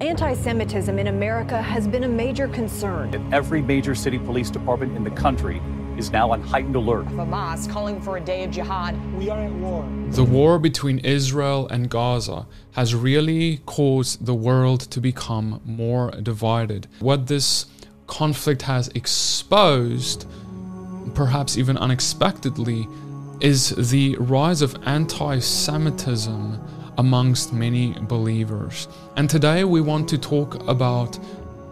Anti Semitism in America has been a major concern. Every major city police department in the country is now on heightened alert. Hamas calling for a day of jihad. We are at war. The war between Israel and Gaza has really caused the world to become more divided. What this conflict has exposed, perhaps even unexpectedly, is the rise of anti Semitism amongst many believers. And today we want to talk about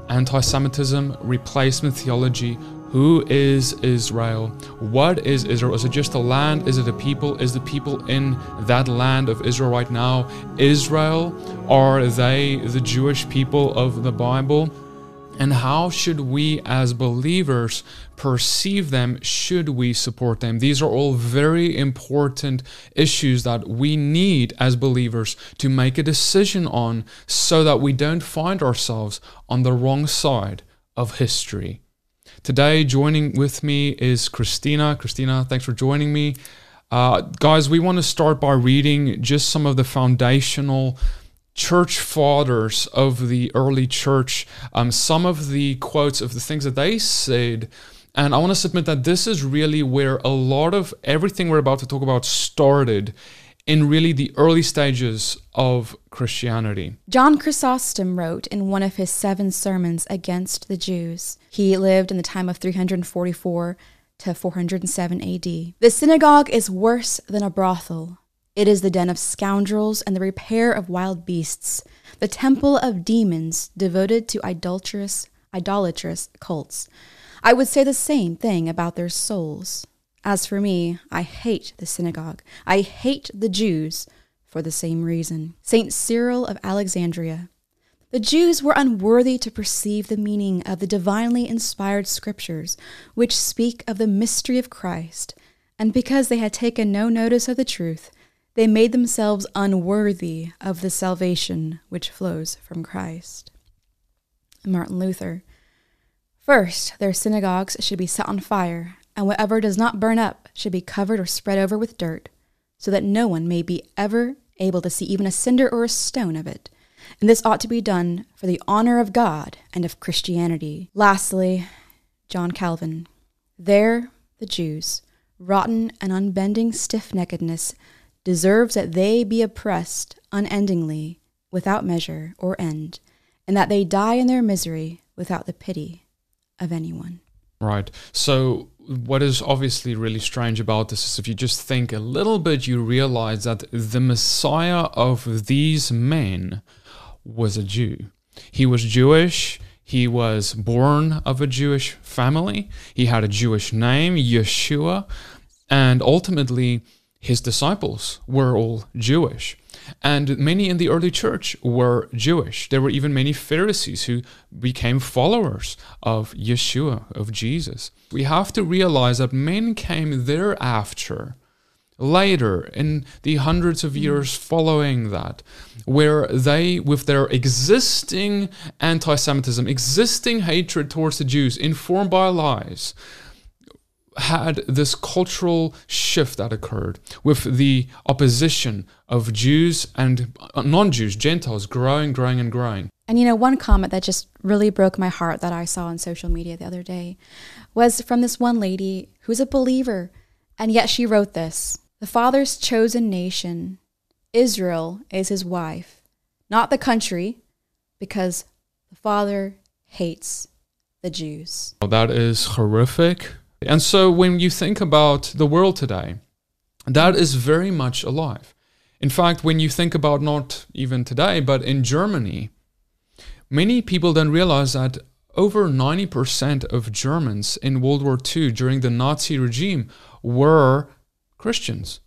anti Semitism, replacement theology, who is Israel? What is Israel? Is it just a land? Is it a people? Is the people in that land of Israel right now Israel? Are they the Jewish people of the Bible? And how should we as believers perceive them? Should we support them? These are all very important issues that we need as believers to make a decision on so that we don't find ourselves on the wrong side of history. Today, joining with me is Christina. Christina, thanks for joining me. Uh, guys, we want to start by reading just some of the foundational church fathers of the early church, um, some of the quotes of the things that they said. And I want to submit that this is really where a lot of everything we're about to talk about started in really the early stages of Christianity. John Chrysostom wrote in one of his seven sermons against the Jews. He lived in the time of 344 to 407 AD. The synagogue is worse than a brothel. It is the den of scoundrels and the repair of wild beasts, the temple of demons devoted to idolatrous, idolatrous cults. I would say the same thing about their souls. As for me, I hate the synagogue. I hate the Jews for the same reason. St. Cyril of Alexandria. The Jews were unworthy to perceive the meaning of the divinely inspired scriptures, which speak of the mystery of Christ, and because they had taken no notice of the truth, they made themselves unworthy of the salvation which flows from Christ. Martin Luther. First, their synagogues should be set on fire, and whatever does not burn up should be covered or spread over with dirt, so that no one may be ever able to see even a cinder or a stone of it. And this ought to be done for the honor of God and of Christianity. Lastly, John Calvin. There, the Jews, rotten and unbending stiff neckedness, deserves that they be oppressed unendingly, without measure or end, and that they die in their misery without the pity of anyone. Right. So what is obviously really strange about this is if you just think a little bit, you realize that the Messiah of these men was a Jew. He was Jewish. He was born of a Jewish family. He had a Jewish name, Yeshua. And ultimately, his disciples were all Jewish. And many in the early church were Jewish. There were even many Pharisees who became followers of Yeshua, of Jesus. We have to realize that men came thereafter, later, in the hundreds of years following that, where they, with their existing anti Semitism, existing hatred towards the Jews, informed by lies, had this cultural shift that occurred with the opposition of Jews and uh, non Jews, Gentiles, growing, growing, and growing. And you know, one comment that just really broke my heart that I saw on social media the other day was from this one lady who's a believer, and yet she wrote this The Father's chosen nation, Israel, is his wife, not the country, because the Father hates the Jews. Well, that is horrific. And so when you think about the world today, that is very much alive. In fact, when you think about not even today, but in Germany, many people don't realize that over 90% of Germans in World War II during the Nazi regime were Christians.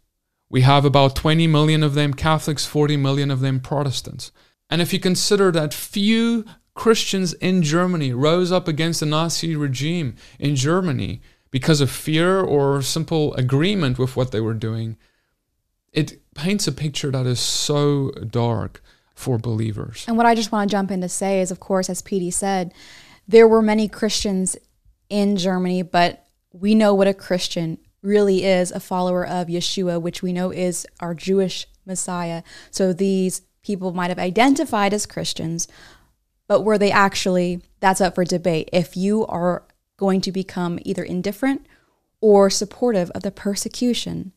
We have about 20 million of them Catholics, 40 million of them Protestants. And if you consider that few Christians in Germany rose up against the Nazi regime in Germany, because of fear or simple agreement with what they were doing, it paints a picture that is so dark for believers. And what I just want to jump in to say is, of course, as PD said, there were many Christians in Germany, but we know what a Christian really is a follower of Yeshua, which we know is our Jewish Messiah. So these people might have identified as Christians, but were they actually, that's up for debate. If you are going to become either indifferent or supportive of the persecution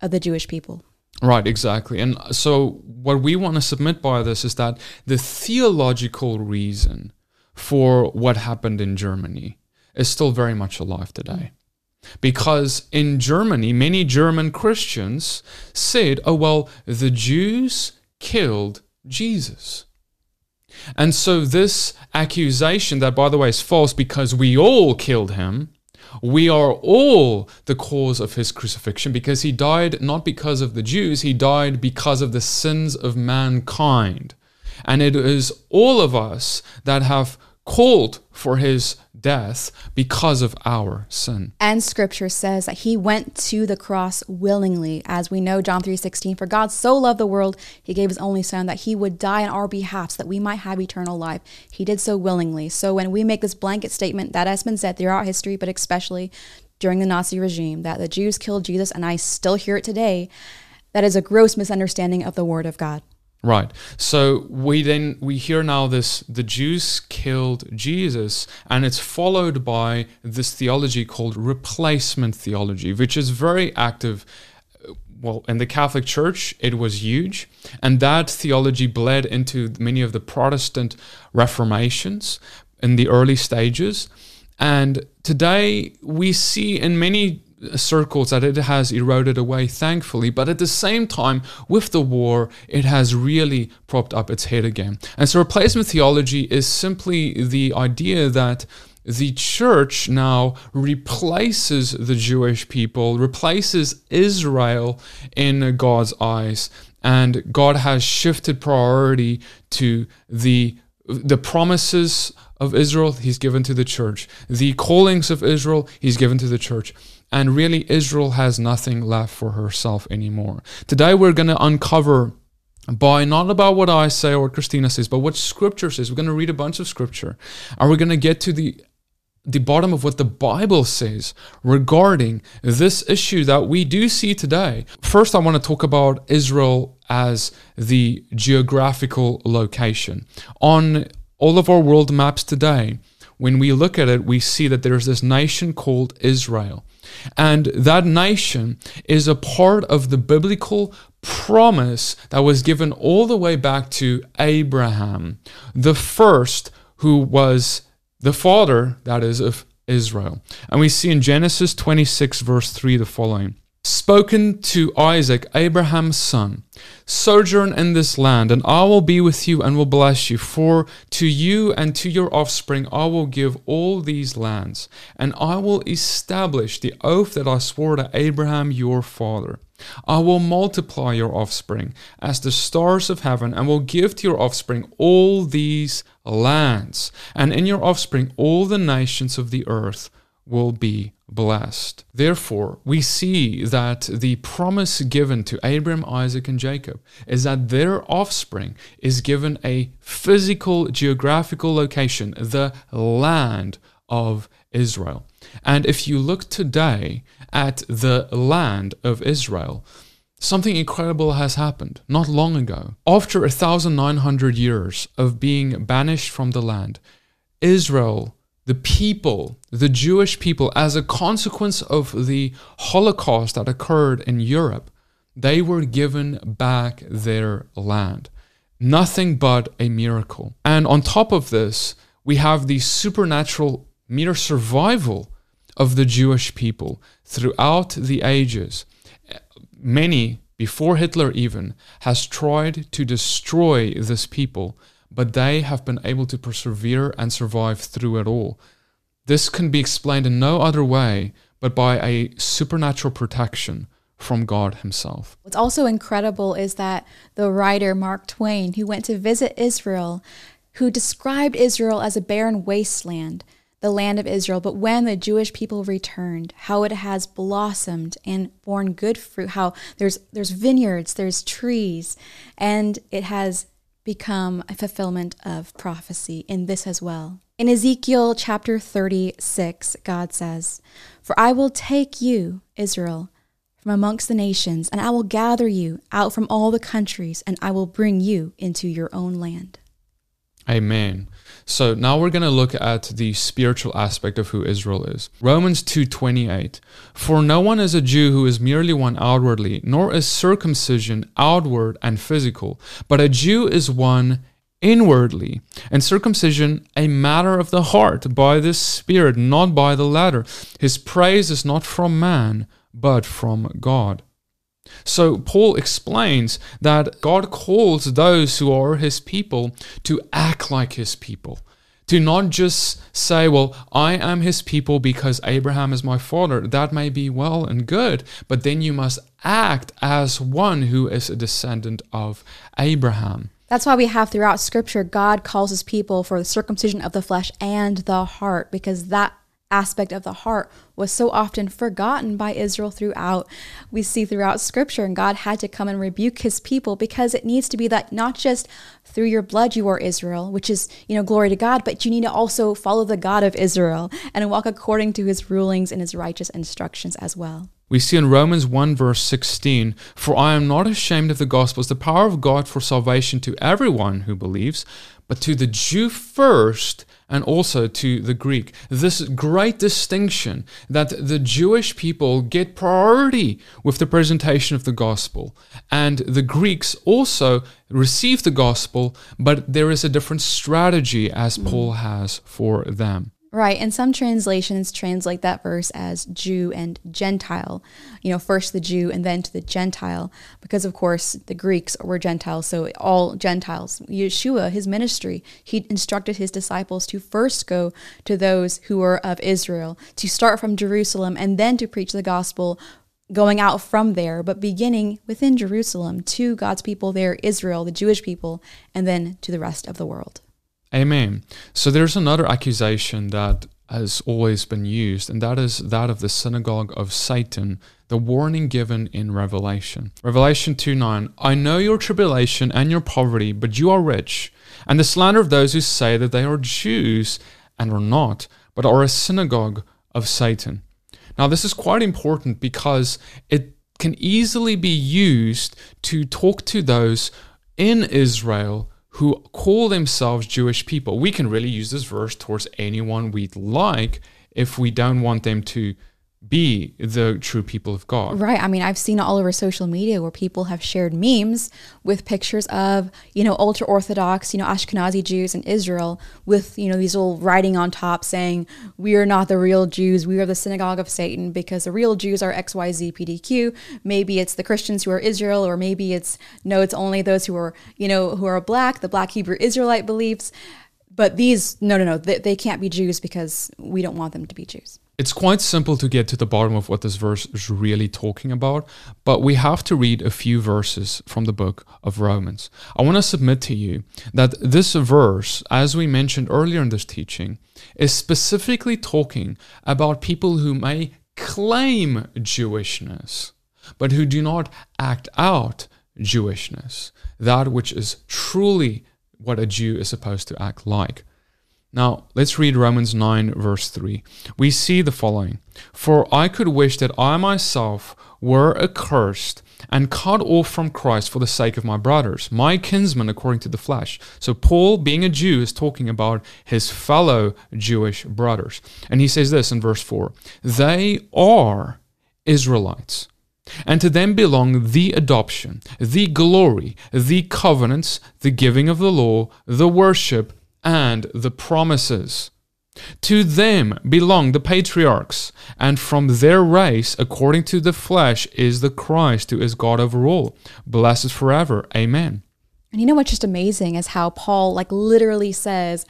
of the Jewish people. Right, exactly. And so, what we want to submit by this is that the theological reason for what happened in Germany is still very much alive today. Because in Germany, many German Christians said, oh, well, the Jews killed Jesus. And so, this accusation, that by the way is false because we all killed him, we are all the cause of his crucifixion because he died not because of the Jews, he died because of the sins of mankind. And it is all of us that have called for his death because of our sin. And scripture says that he went to the cross willingly, as we know John 3:16, for God so loved the world, he gave his only son that he would die on our behalf so that we might have eternal life. He did so willingly. So when we make this blanket statement that has been said throughout history, but especially during the Nazi regime, that the Jews killed Jesus, and I still hear it today, that is a gross misunderstanding of the word of God. Right. So we then we hear now this the Jews killed Jesus and it's followed by this theology called replacement theology which is very active well in the Catholic Church it was huge and that theology bled into many of the Protestant reformations in the early stages and today we see in many circles that it has eroded away, thankfully. But at the same time, with the war, it has really propped up its head again. And so replacement theology is simply the idea that the church now replaces the Jewish people, replaces Israel in God's eyes. And God has shifted priority to the the promises of Israel, he's given to the church. The callings of Israel, he's given to the church. And really, Israel has nothing left for herself anymore. Today, we're going to uncover by not about what I say or what Christina says, but what Scripture says. We're going to read a bunch of Scripture, and we're going to get to the the bottom of what the Bible says regarding this issue that we do see today. First, I want to talk about Israel as the geographical location. On all of our world maps today, when we look at it, we see that there's this nation called Israel. And that nation is a part of the biblical promise that was given all the way back to Abraham, the first who was the father, that is, of Israel. And we see in Genesis 26, verse 3, the following spoken to Isaac, Abraham's son, Sojourn in this land, and I will be with you and will bless you. For to you and to your offspring I will give all these lands, and I will establish the oath that I swore to Abraham your father. I will multiply your offspring as the stars of heaven, and will give to your offspring all these lands, and in your offspring all the nations of the earth will be blessed. Therefore, we see that the promise given to Abraham, Isaac, and Jacob is that their offspring is given a physical, geographical location, the land of Israel. And if you look today at the land of Israel, Something incredible has happened not long ago. After 1,900 years of being banished from the land, Israel the people, the Jewish people, as a consequence of the Holocaust that occurred in Europe, they were given back their land. Nothing but a miracle. And on top of this, we have the supernatural mere survival of the Jewish people throughout the ages. Many, before Hitler even, has tried to destroy this people but they have been able to persevere and survive through it all. This can be explained in no other way but by a supernatural protection from God Himself. What's also incredible is that the writer Mark Twain, who went to visit Israel, who described Israel as a barren wasteland, the land of Israel, but when the Jewish people returned, how it has blossomed and borne good fruit, how there's there's vineyards, there's trees, and it has become a fulfillment of prophecy in this as well. In Ezekiel chapter 36, God says, For I will take you, Israel, from amongst the nations, and I will gather you out from all the countries, and I will bring you into your own land. Amen. So now we're going to look at the spiritual aspect of who Israel is. Romans 2:28 For no one is a Jew who is merely one outwardly, nor is circumcision outward and physical, but a Jew is one inwardly, and circumcision a matter of the heart by the Spirit, not by the letter. His praise is not from man, but from God. So Paul explains that God calls those who are his people to act like his people. To not just say, well, I am his people because Abraham is my father. That may be well and good, but then you must act as one who is a descendant of Abraham. That's why we have throughout scripture, God calls his people for the circumcision of the flesh and the heart, because that aspect of the heart was so often forgotten by Israel throughout. We see throughout scripture, and God had to come and rebuke his people because it needs to be that not just through your blood you are Israel, which is, you know, glory to God, but you need to also follow the God of Israel and walk according to his rulings and his righteous instructions as well. We see in Romans 1, verse 16, For I am not ashamed of the gospel, it's the power of God for salvation to everyone who believes, but to the Jew first and also to the Greek. This great distinction that the Jewish people get priority with the presentation of the gospel, and the Greeks also receive the gospel, but there is a different strategy as Paul has for them. Right. And some translations translate that verse as Jew and Gentile, you know, first the Jew and then to the Gentile, because of course the Greeks were Gentiles, so all Gentiles. Yeshua, his ministry, he instructed his disciples to first go to those who were of Israel, to start from Jerusalem and then to preach the gospel going out from there, but beginning within Jerusalem to God's people there, Israel, the Jewish people, and then to the rest of the world. Amen. So there's another accusation that has always been used, and that is that of the synagogue of Satan, the warning given in Revelation. Revelation 2 9 I know your tribulation and your poverty, but you are rich, and the slander of those who say that they are Jews and are not, but are a synagogue of Satan. Now, this is quite important because it can easily be used to talk to those in Israel who call themselves Jewish people. We can really use this verse towards anyone we'd like if we don't want them to be the true people of God. Right. I mean, I've seen all over social media where people have shared memes with pictures of, you know, ultra Orthodox, you know, Ashkenazi Jews in Israel with, you know, these little writing on top saying, we are not the real Jews. We are the synagogue of Satan because the real Jews are XYZ PDQ. Maybe it's the Christians who are Israel, or maybe it's, no, it's only those who are, you know, who are black, the black Hebrew Israelite beliefs. But these, no, no, no, they, they can't be Jews because we don't want them to be Jews. It's quite simple to get to the bottom of what this verse is really talking about, but we have to read a few verses from the book of Romans. I want to submit to you that this verse, as we mentioned earlier in this teaching, is specifically talking about people who may claim Jewishness, but who do not act out Jewishness, that which is truly what a Jew is supposed to act like. Now, let's read Romans 9, verse 3. We see the following For I could wish that I myself were accursed and cut off from Christ for the sake of my brothers, my kinsmen according to the flesh. So, Paul, being a Jew, is talking about his fellow Jewish brothers. And he says this in verse 4 They are Israelites. And to them belong the adoption, the glory, the covenants, the giving of the law, the worship, and the promises. To them belong the patriarchs, and from their race, according to the flesh, is the Christ who is God over all, blessed forever. Amen. And you know what's just amazing is how Paul, like, literally says,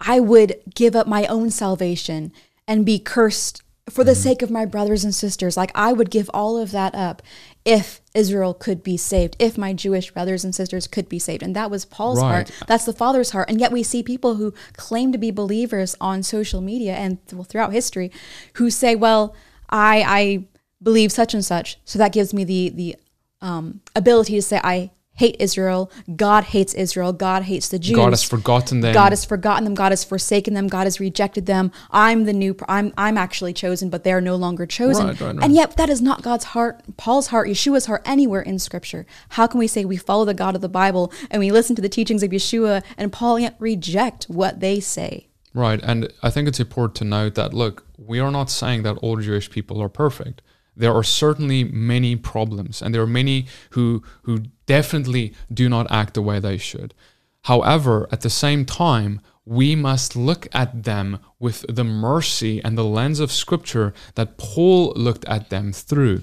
I would give up my own salvation and be cursed for the mm-hmm. sake of my brothers and sisters. Like, I would give all of that up if Israel could be saved, if my Jewish brothers and sisters could be saved. And that was Paul's right. heart. That's the Father's heart. And yet we see people who claim to be believers on social media and throughout history who say, well, I, I believe such and such. So that gives me the, the um, ability to say I hate Israel. God hates Israel. God hates the Jews. God has forgotten them. God has forgotten them. God has forsaken them. God has rejected them. I'm the new. I'm I'm actually chosen, but they are no longer chosen. Right, right, right. And yet, that is not God's heart, Paul's heart, Yeshua's heart anywhere in Scripture. How can we say we follow the God of the Bible and we listen to the teachings of Yeshua and Paul yet reject what they say? Right. And I think it's important to note that, look, we are not saying that all Jewish people are perfect. There are certainly many problems, and there are many who, who definitely do not act the way they should. However, at the same time, we must look at them with the mercy and the lens of Scripture that Paul looked at them through.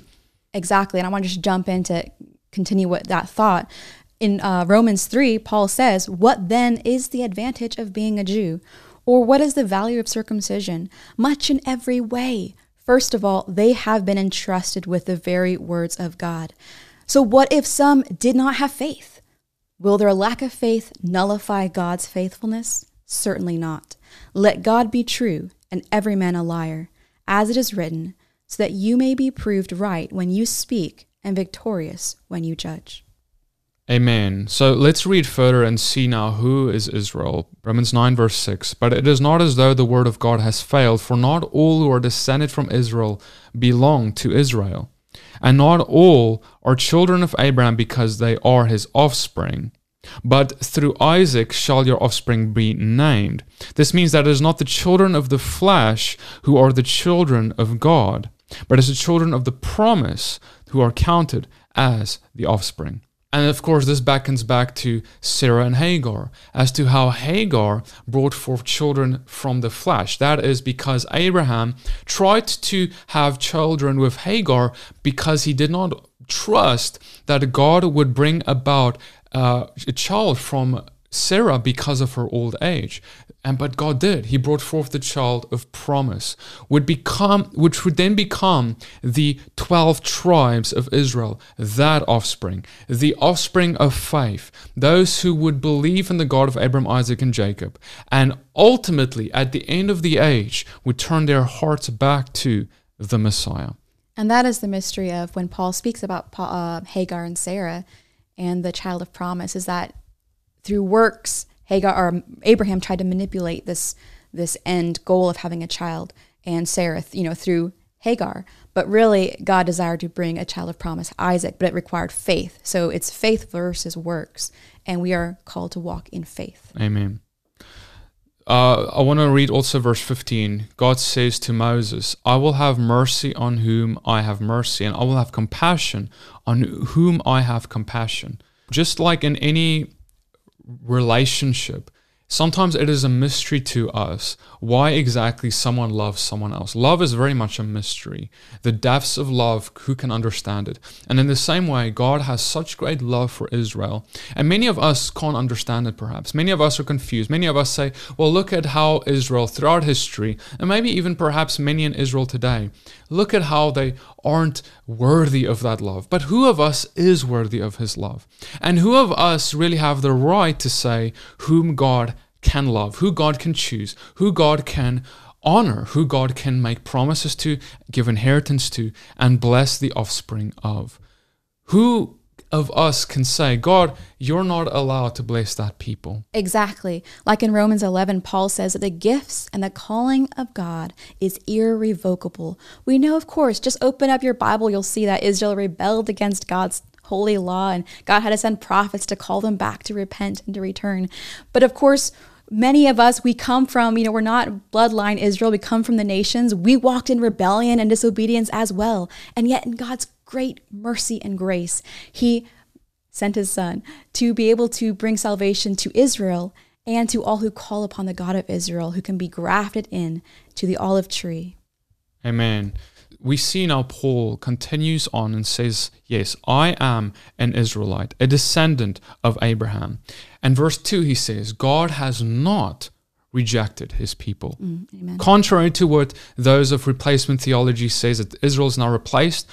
Exactly. And I want to just jump in to continue with that thought. In uh, Romans 3, Paul says, What then is the advantage of being a Jew? Or what is the value of circumcision? Much in every way. First of all, they have been entrusted with the very words of God. So, what if some did not have faith? Will their lack of faith nullify God's faithfulness? Certainly not. Let God be true and every man a liar, as it is written, so that you may be proved right when you speak and victorious when you judge. Amen. So let's read further and see now who is Israel. Romans 9, verse 6. But it is not as though the word of God has failed, for not all who are descended from Israel belong to Israel. And not all are children of Abraham because they are his offspring. But through Isaac shall your offspring be named. This means that it is not the children of the flesh who are the children of God, but it is the children of the promise who are counted as the offspring. And of course, this beckons back to Sarah and Hagar as to how Hagar brought forth children from the flesh. That is because Abraham tried to have children with Hagar because he did not trust that God would bring about uh, a child from Sarah because of her old age. And but God did. He brought forth the child of promise, would become which would then become the 12 tribes of Israel, that offspring, the offspring of faith, those who would believe in the God of Abraham, Isaac, and Jacob, and ultimately at the end of the age would turn their hearts back to the Messiah. And that is the mystery of when Paul speaks about uh, Hagar and Sarah and the child of promise is that through works, Hagar or Abraham tried to manipulate this this end goal of having a child, and Sarah, you know, through Hagar. But really, God desired to bring a child of promise, Isaac, but it required faith. So it's faith versus works, and we are called to walk in faith. Amen. Uh, I want to read also verse 15. God says to Moses, I will have mercy on whom I have mercy, and I will have compassion on whom I have compassion. Just like in any relationship, sometimes it is a mystery to us why exactly someone loves someone else. Love is very much a mystery. The depths of love, who can understand it? And in the same way, God has such great love for Israel. And many of us can't understand it, perhaps. Many of us are confused. Many of us say, well, look at how Israel throughout history, and maybe even perhaps many in Israel today, look at how they aren't worthy of that love. But who of us is worthy of his love? And who of us really have the right to say whom God can love, who God can choose, who God can honor, who God can make promises to, give inheritance to, and bless the offspring of? Who of us can say, God, you're not allowed to bless that people. Exactly. Like in Romans 11, Paul says that the gifts and the calling of God is irrevocable. We know, of course, just open up your Bible, you'll see that Israel rebelled against God's holy law and God had to send prophets to call them back to repent and to return. But of course, many of us, we come from, you know, we're not bloodline Israel, we come from the nations. We walked in rebellion and disobedience as well. And yet, in God's great mercy and grace, He sent His Son to be able to bring salvation to Israel and to all who call upon the God of Israel, who can be grafted in to the olive tree. Amen. We see now Paul continues on and says, Yes, I am an Israelite, a descendant of Abraham. And verse 2, he says, God has not rejected his people. Mm, Contrary to what those of replacement theology says that Israel is now replaced,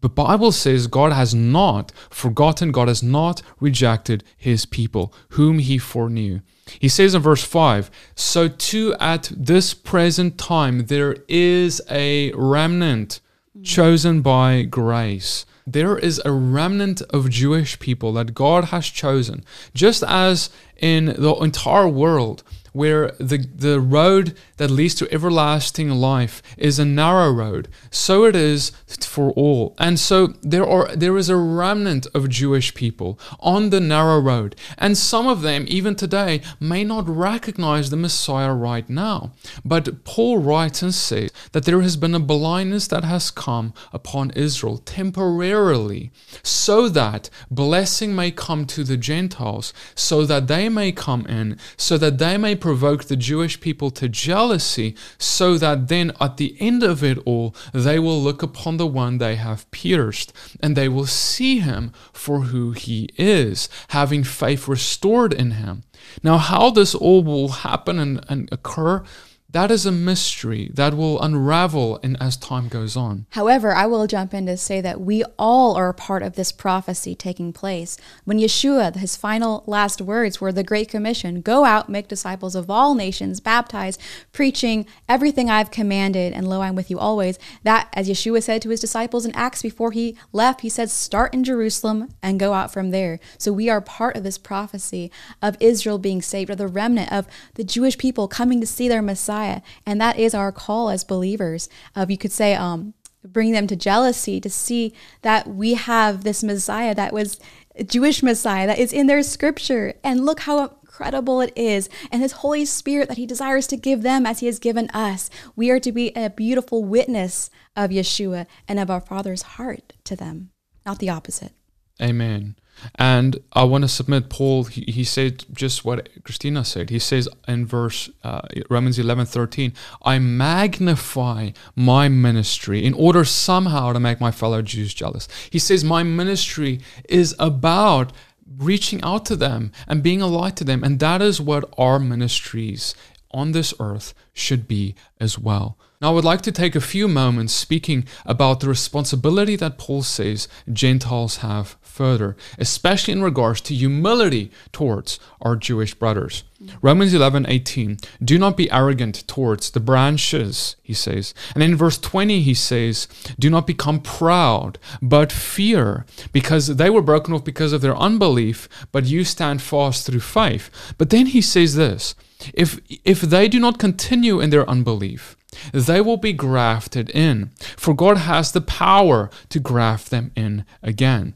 the Bible says God has not forgotten, God has not rejected his people, whom he foreknew. He says in verse 5 So too at this present time there is a remnant chosen by grace. There is a remnant of Jewish people that God has chosen, just as in the entire world where the, the road that leads to everlasting life is a narrow road, so it is for all. And so there are there is a remnant of Jewish people on the narrow road, and some of them even today may not recognize the Messiah right now. But Paul writes and says that there has been a blindness that has come upon Israel temporarily, so that blessing may come to the Gentiles, so that they may come in, so that they may provoke the Jewish people to jealousy, so that then at the end of it all, they will look upon the one they have pierced, and they will see him for who he is, having faith restored in him. Now, how this all will happen and, and occur, that is a mystery that will unravel in, as time goes on. However, I will jump in to say that we all are a part of this prophecy taking place. When Yeshua, his final last words were the Great Commission go out, make disciples of all nations, baptize, preaching everything I've commanded, and lo, I'm with you always. That, as Yeshua said to his disciples in Acts before he left, he said, start in Jerusalem and go out from there. So we are part of this prophecy of Israel being saved, or the remnant of the Jewish people coming to see their Messiah. Messiah. And that is our call as believers of, you could say, um, bring them to jealousy to see that we have this Messiah that was Jewish Messiah that is in their scripture. And look how incredible it is. And his Holy Spirit that he desires to give them as he has given us. We are to be a beautiful witness of Yeshua and of our Father's heart to them, not the opposite. Amen. And I want to submit Paul, he, he, said just what Christina said. He says in verse uh, Romans 11 13, I magnify my ministry in order somehow to make my fellow Jews jealous. He says, My ministry is about reaching out to them and being a light to them. And that is what our ministries on this earth should be as well. Now, I would like to take a few moments speaking about the responsibility that Paul says Gentiles have further, especially in regards to humility towards our Jewish brothers. Romans 11 18. Do not be arrogant towards the branches, he says. And in verse 20, he says, Do not become proud, but fear, because they were broken off because of their unbelief, but you stand fast through faith. But then he says this if, if they do not continue in their unbelief, they will be grafted in, for God has the power to graft them in again.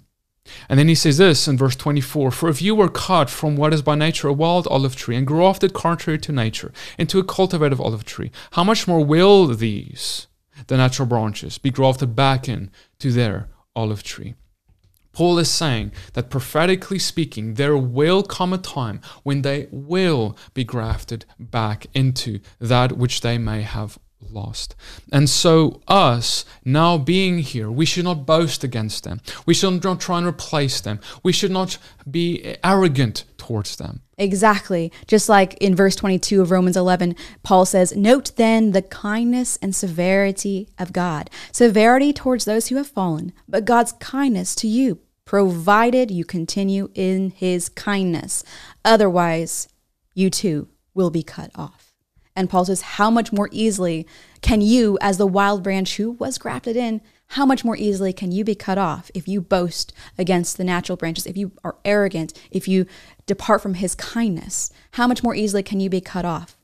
And then he says this in verse 24 For if you were cut from what is by nature a wild olive tree and grafted contrary to nature into a cultivated olive tree, how much more will these, the natural branches, be grafted back in to their olive tree? Paul is saying that prophetically speaking, there will come a time when they will be grafted back into that which they may have lost. And so, us now being here, we should not boast against them. We should not try and replace them. We should not be arrogant towards them. Exactly. Just like in verse 22 of Romans 11, Paul says, Note then the kindness and severity of God. Severity towards those who have fallen, but God's kindness to you, provided you continue in his kindness. Otherwise, you too will be cut off. And Paul says, How much more easily can you, as the wild branch who was grafted in, how much more easily can you be cut off if you boast against the natural branches, if you are arrogant, if you depart from his kindness? How much more easily can you be cut off?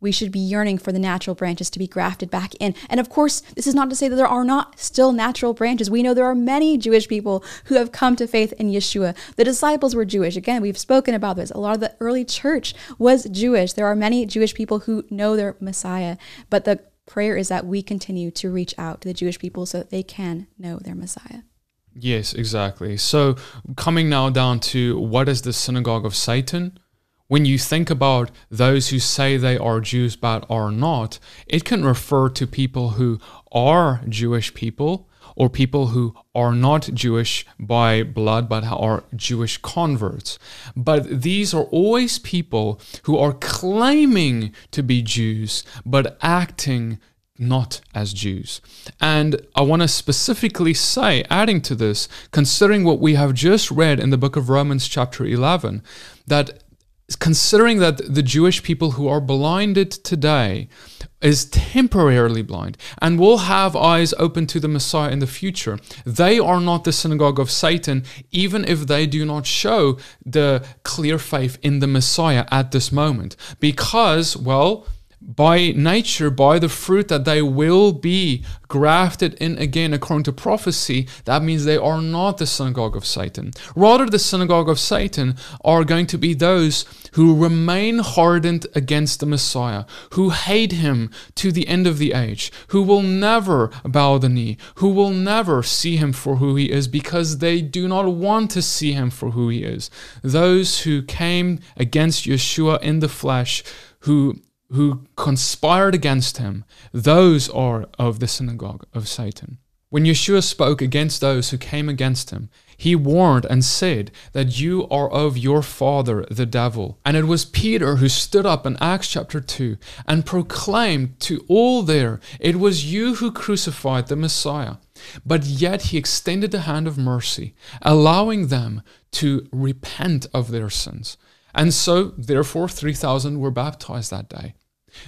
We should be yearning for the natural branches to be grafted back in. And of course, this is not to say that there are not still natural branches. We know there are many Jewish people who have come to faith in Yeshua. The disciples were Jewish. Again, we've spoken about this. A lot of the early church was Jewish. There are many Jewish people who know their Messiah, but the prayer is that we continue to reach out to the Jewish people so that they can know their Messiah. Yes, exactly. So, coming now down to what is the synagogue of Satan? When you think about those who say they are Jews but are not, it can refer to people who are Jewish people or people who are not Jewish by blood but are Jewish converts. But these are always people who are claiming to be Jews but acting not as Jews. And I want to specifically say, adding to this, considering what we have just read in the book of Romans, chapter 11, that considering that the Jewish people who are blinded today is temporarily blind and will have eyes open to the Messiah in the future. They are not the synagogue of Satan, even if they do not show the clear faith in the Messiah at this moment. Because, well, by nature, by the fruit, that they will be grafted in again according to prophecy, that means they are not the synagogue of Satan. Rather, the synagogue of Satan are going to be those who remain hardened against the Messiah, who hate him to the end of the age, who will never bow the knee, who will never see him for who he is because they do not want to see him for who he is. Those who came against Yeshua in the flesh, who who conspired against him, those are of the synagogue of Satan. When Yeshua spoke against those who came against him, he warned and said that you are of your father, the devil. And it was Peter who stood up in Acts chapter 2 and proclaimed to all there, It was you who crucified the Messiah. But yet he extended the hand of mercy, allowing them to repent of their sins. And so, therefore, 3,000 were baptized that day.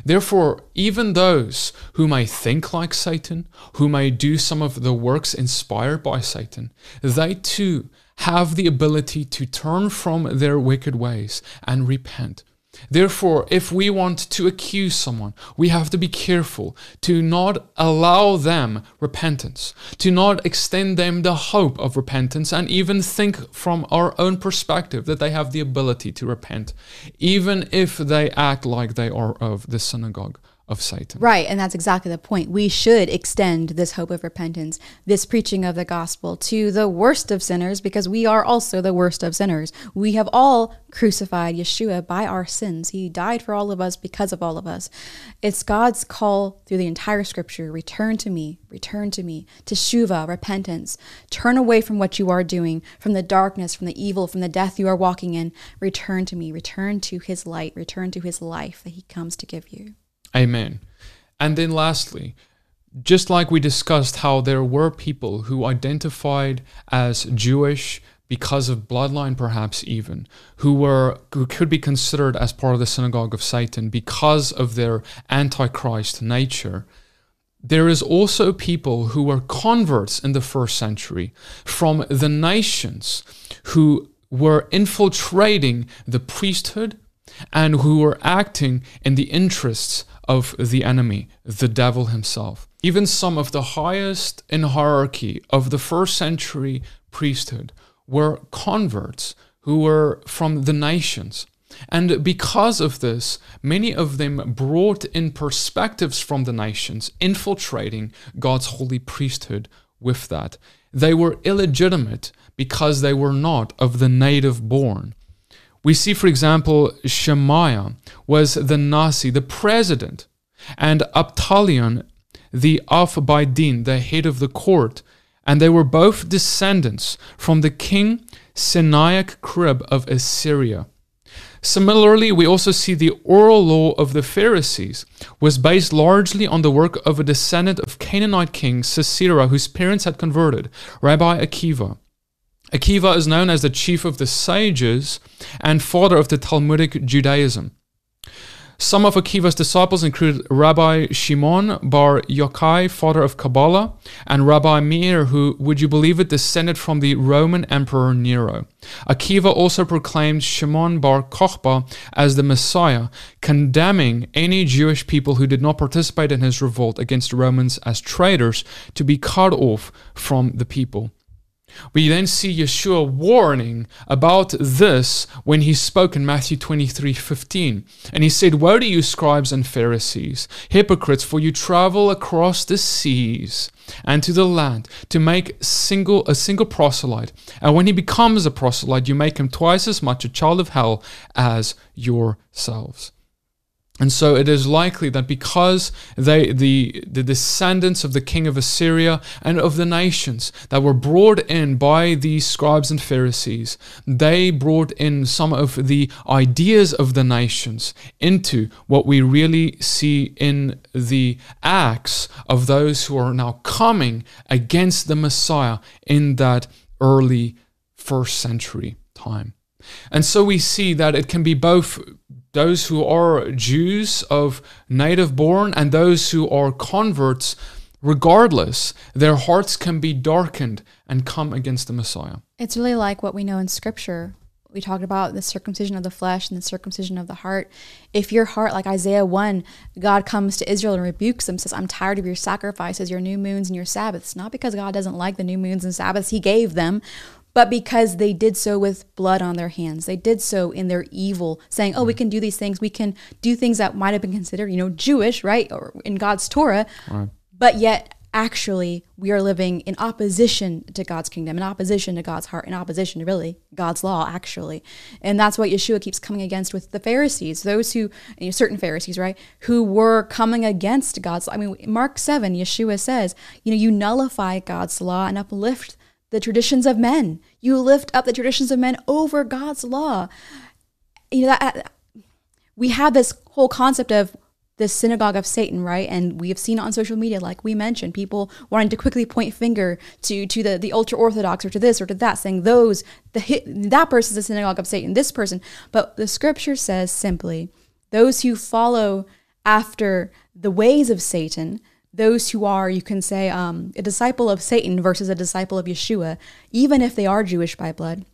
Therefore, even those who may think like Satan, who may do some of the works inspired by Satan, they too have the ability to turn from their wicked ways and repent. Therefore, if we want to accuse someone, we have to be careful to not allow them repentance, to not extend them the hope of repentance, and even think from our own perspective that they have the ability to repent, even if they act like they are of the synagogue of Satan. Right, and that's exactly the point. We should extend this hope of repentance, this preaching of the gospel to the worst of sinners because we are also the worst of sinners. We have all crucified Yeshua by our sins. He died for all of us because of all of us. It's God's call through the entire scripture return to me, return to me, teshuva, repentance. Turn away from what you are doing, from the darkness, from the evil, from the death you are walking in. Return to me, return to his light, return to his life that he comes to give you. Amen. And then lastly, just like we discussed how there were people who identified as Jewish because of bloodline perhaps even who were who could be considered as part of the synagogue of Satan because of their antichrist nature there is also people who were converts in the first century from the nations who were infiltrating the priesthood and who were acting in the interests of the enemy, the devil himself. Even some of the highest in hierarchy of the first century priesthood were converts who were from the nations. And because of this, many of them brought in perspectives from the nations, infiltrating God's holy priesthood with that. They were illegitimate because they were not of the native born. We see, for example, Shemaiah was the Nasi, the president, and Abtalion, the Av Beit Din, the head of the court, and they were both descendants from the king Sennacherib of Assyria. Similarly, we also see the oral law of the Pharisees was based largely on the work of a descendant of Canaanite king Sisera, whose parents had converted, Rabbi Akiva. Akiva is known as the chief of the sages and father of the Talmudic Judaism. Some of Akiva's disciples included Rabbi Shimon bar Yochai, father of Kabbalah, and Rabbi Meir, who, would you believe it, descended from the Roman Emperor Nero. Akiva also proclaimed Shimon bar Kochba as the Messiah, condemning any Jewish people who did not participate in his revolt against the Romans as traitors to be cut off from the people. We then see Yeshua warning about this when he spoke in Matthew 23 15. And he said, Woe to you, scribes and Pharisees, hypocrites, for you travel across the seas and to the land to make single a single proselyte. And when he becomes a proselyte, you make him twice as much a child of hell as yourselves. And so it is likely that because they, the, the descendants of the king of Assyria and of the nations that were brought in by these scribes and Pharisees, they brought in some of the ideas of the nations into what we really see in the acts of those who are now coming against the Messiah in that early first century time. And so we see that it can be both those who are Jews of native born and those who are converts, regardless, their hearts can be darkened and come against the Messiah. It's really like what we know in scripture. We talked about the circumcision of the flesh and the circumcision of the heart. If your heart, like Isaiah 1, God comes to Israel and rebukes them, says, I'm tired of your sacrifices, your new moons, and your Sabbaths. Not because God doesn't like the new moons and Sabbaths, He gave them, but because they did so with blood on their hands. They did so in their evil, saying, Oh, we mm. can do these things. We can do things that might have been considered, you know, Jewish, right? Or in God's Torah. Right. But yet, actually, we are living in opposition to God's kingdom, in opposition to God's heart, in opposition to really God's law, actually. And that's what Yeshua keeps coming against with the Pharisees, those who, you know, certain Pharisees, right, who were coming against God's law. I mean, Mark 7, Yeshua says, you know, you nullify God's law and uplift the traditions of men. You lift up the traditions of men over God's law. You know, that, uh, we have this whole concept of the synagogue of Satan, right? And we have seen on social media, like we mentioned, people wanting to quickly point finger to to the, the ultra orthodox or to this or to that, saying those the that person's the synagogue of Satan, this person. But the scripture says simply, those who follow after the ways of Satan, those who are, you can say, um, a disciple of Satan versus a disciple of Yeshua, even if they are Jewish by blood,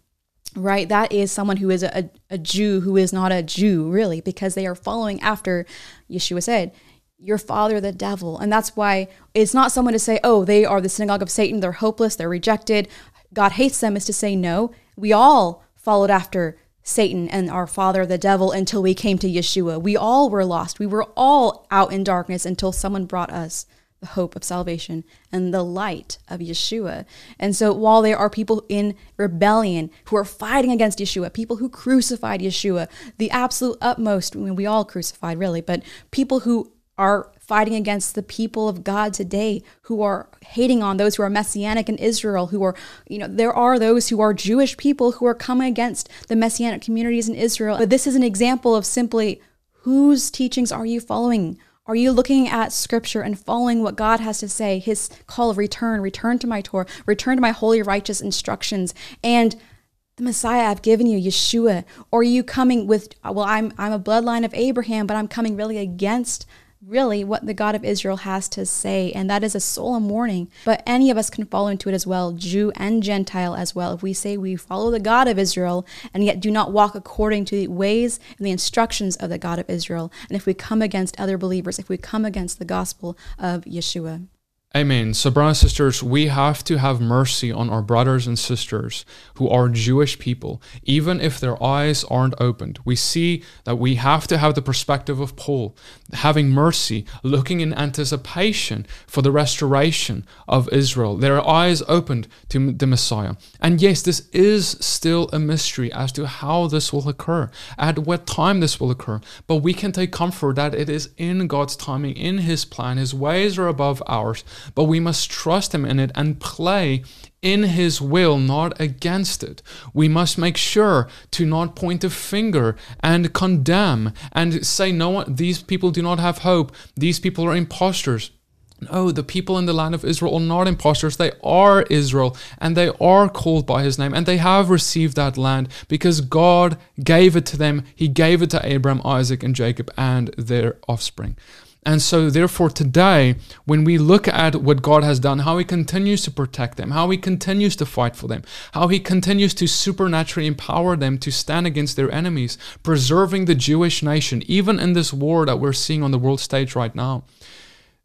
right? That is someone who is a, a Jew who is not a Jew, really, because they are following after Yeshua said, your father, the devil. And that's why it's not someone to say, oh, they are the synagogue of Satan, they're hopeless, they're rejected, God hates them, is to say, no, we all followed after Satan and our father, the devil, until we came to Yeshua. We all were lost. We were all out in darkness until someone brought us the hope of salvation and the light of Yeshua. And so while there are people in rebellion who are fighting against Yeshua, people who crucified Yeshua, the absolute utmost, I mean, we all crucified really, but people who are fighting against the people of God today who are hating on those who are messianic in Israel, who are, you know, there are those who are Jewish people who are coming against the messianic communities in Israel. But this is an example of simply whose teachings are you following? Are you looking at scripture and following what God has to say? His call of return, return to my Torah, return to my holy, righteous instructions, and the Messiah I've given you, Yeshua. Or are you coming with, well, I'm, I'm a bloodline of Abraham, but I'm coming really against really what the God of Israel has to say. And that is a solemn warning. But any of us can fall into it as well, Jew and Gentile as well. If we say we follow the God of Israel and yet do not walk according to the ways and the instructions of the God of Israel, and if we come against other believers, if we come against the gospel of Yeshua. Amen. So, brothers and sisters, we have to have mercy on our brothers and sisters who are Jewish people, even if their eyes aren't opened. We see that we have to have the perspective of Paul, having mercy, looking in anticipation for the restoration of Israel, their eyes opened to the Messiah. And yes, this is still a mystery as to how this will occur, at what time this will occur. But we can take comfort that it is in God's timing, in His plan. His ways are above ours but we must trust Him in it and play in His will, not against it. We must make sure to not point a finger and condemn and say, no, these people do not have hope. These people are impostors. No, the people in the land of Israel are not impostors. They are Israel and they are called by his name and they have received that land because God gave it to them. He gave it to Abraham, Isaac, and Jacob and their offspring. And so, therefore, today, when we look at what God has done, how He continues to protect them, how He continues to fight for them, how He continues to supernaturally empower them to stand against their enemies, preserving the Jewish nation, even in this war that we're seeing on the world stage right now.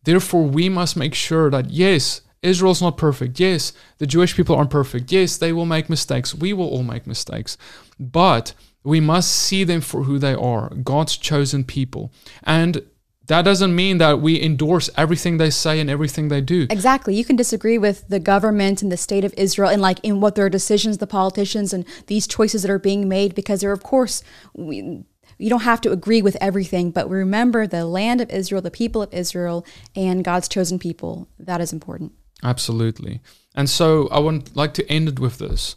Therefore, we must make sure that, yes, Israel's not perfect. Yes, the Jewish people aren't perfect. Yes, they will make mistakes. We will all make mistakes. But we must see them for who they are God's chosen people. And that doesn't mean that we endorse everything they say and everything they do. Exactly. You can disagree with the government and the state of Israel and like in what their decisions, the politicians and these choices that are being made because they're of course we, you don't have to agree with everything, but remember the land of Israel, the people of Israel, and God's chosen people. That is important. Absolutely. And so I would like to end it with this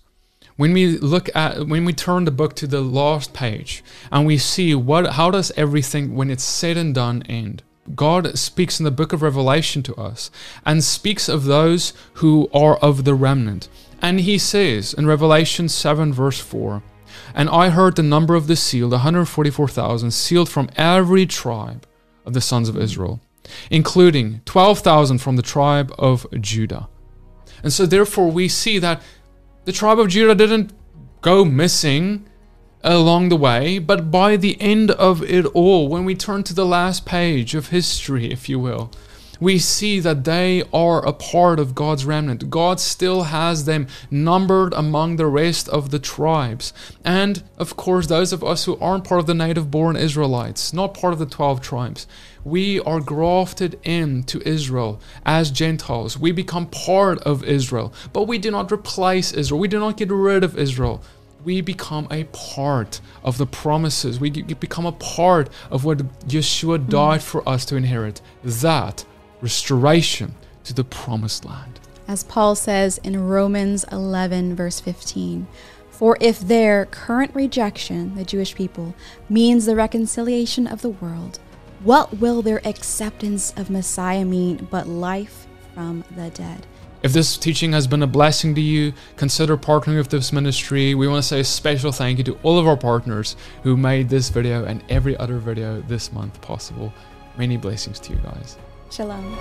when we look at when we turn the book to the last page and we see what how does everything when it's said and done end God speaks in the book of Revelation to us and speaks of those who are of the remnant. And he says in Revelation 7, verse 4, And I heard the number of the sealed, 144,000, sealed from every tribe of the sons of Israel, including 12,000 from the tribe of Judah. And so, therefore, we see that the tribe of Judah didn't go missing along the way, but by the end of it all, when we turn to the last page of history, if you will, we see that they are a part of God's remnant. God still has them numbered among the rest of the tribes. And of course, those of us who aren't part of the native born Israelites, not part of the 12 tribes, we are grafted into Israel as Gentiles. We become part of Israel, but we do not replace Israel. We do not get rid of Israel we become a part of the promises. We become a part of what Yeshua died for us to inherit. That restoration to the promised land. As Paul says in Romans 11, verse 15. For if their current rejection, the Jewish people, means the reconciliation of the world, what will their acceptance of Messiah mean but life from the dead? If this teaching has been a blessing to you, consider partnering with this ministry. We want to say a special thank you to all of our partners who made this video and every other video this month possible. Many blessings to you guys. Shalom.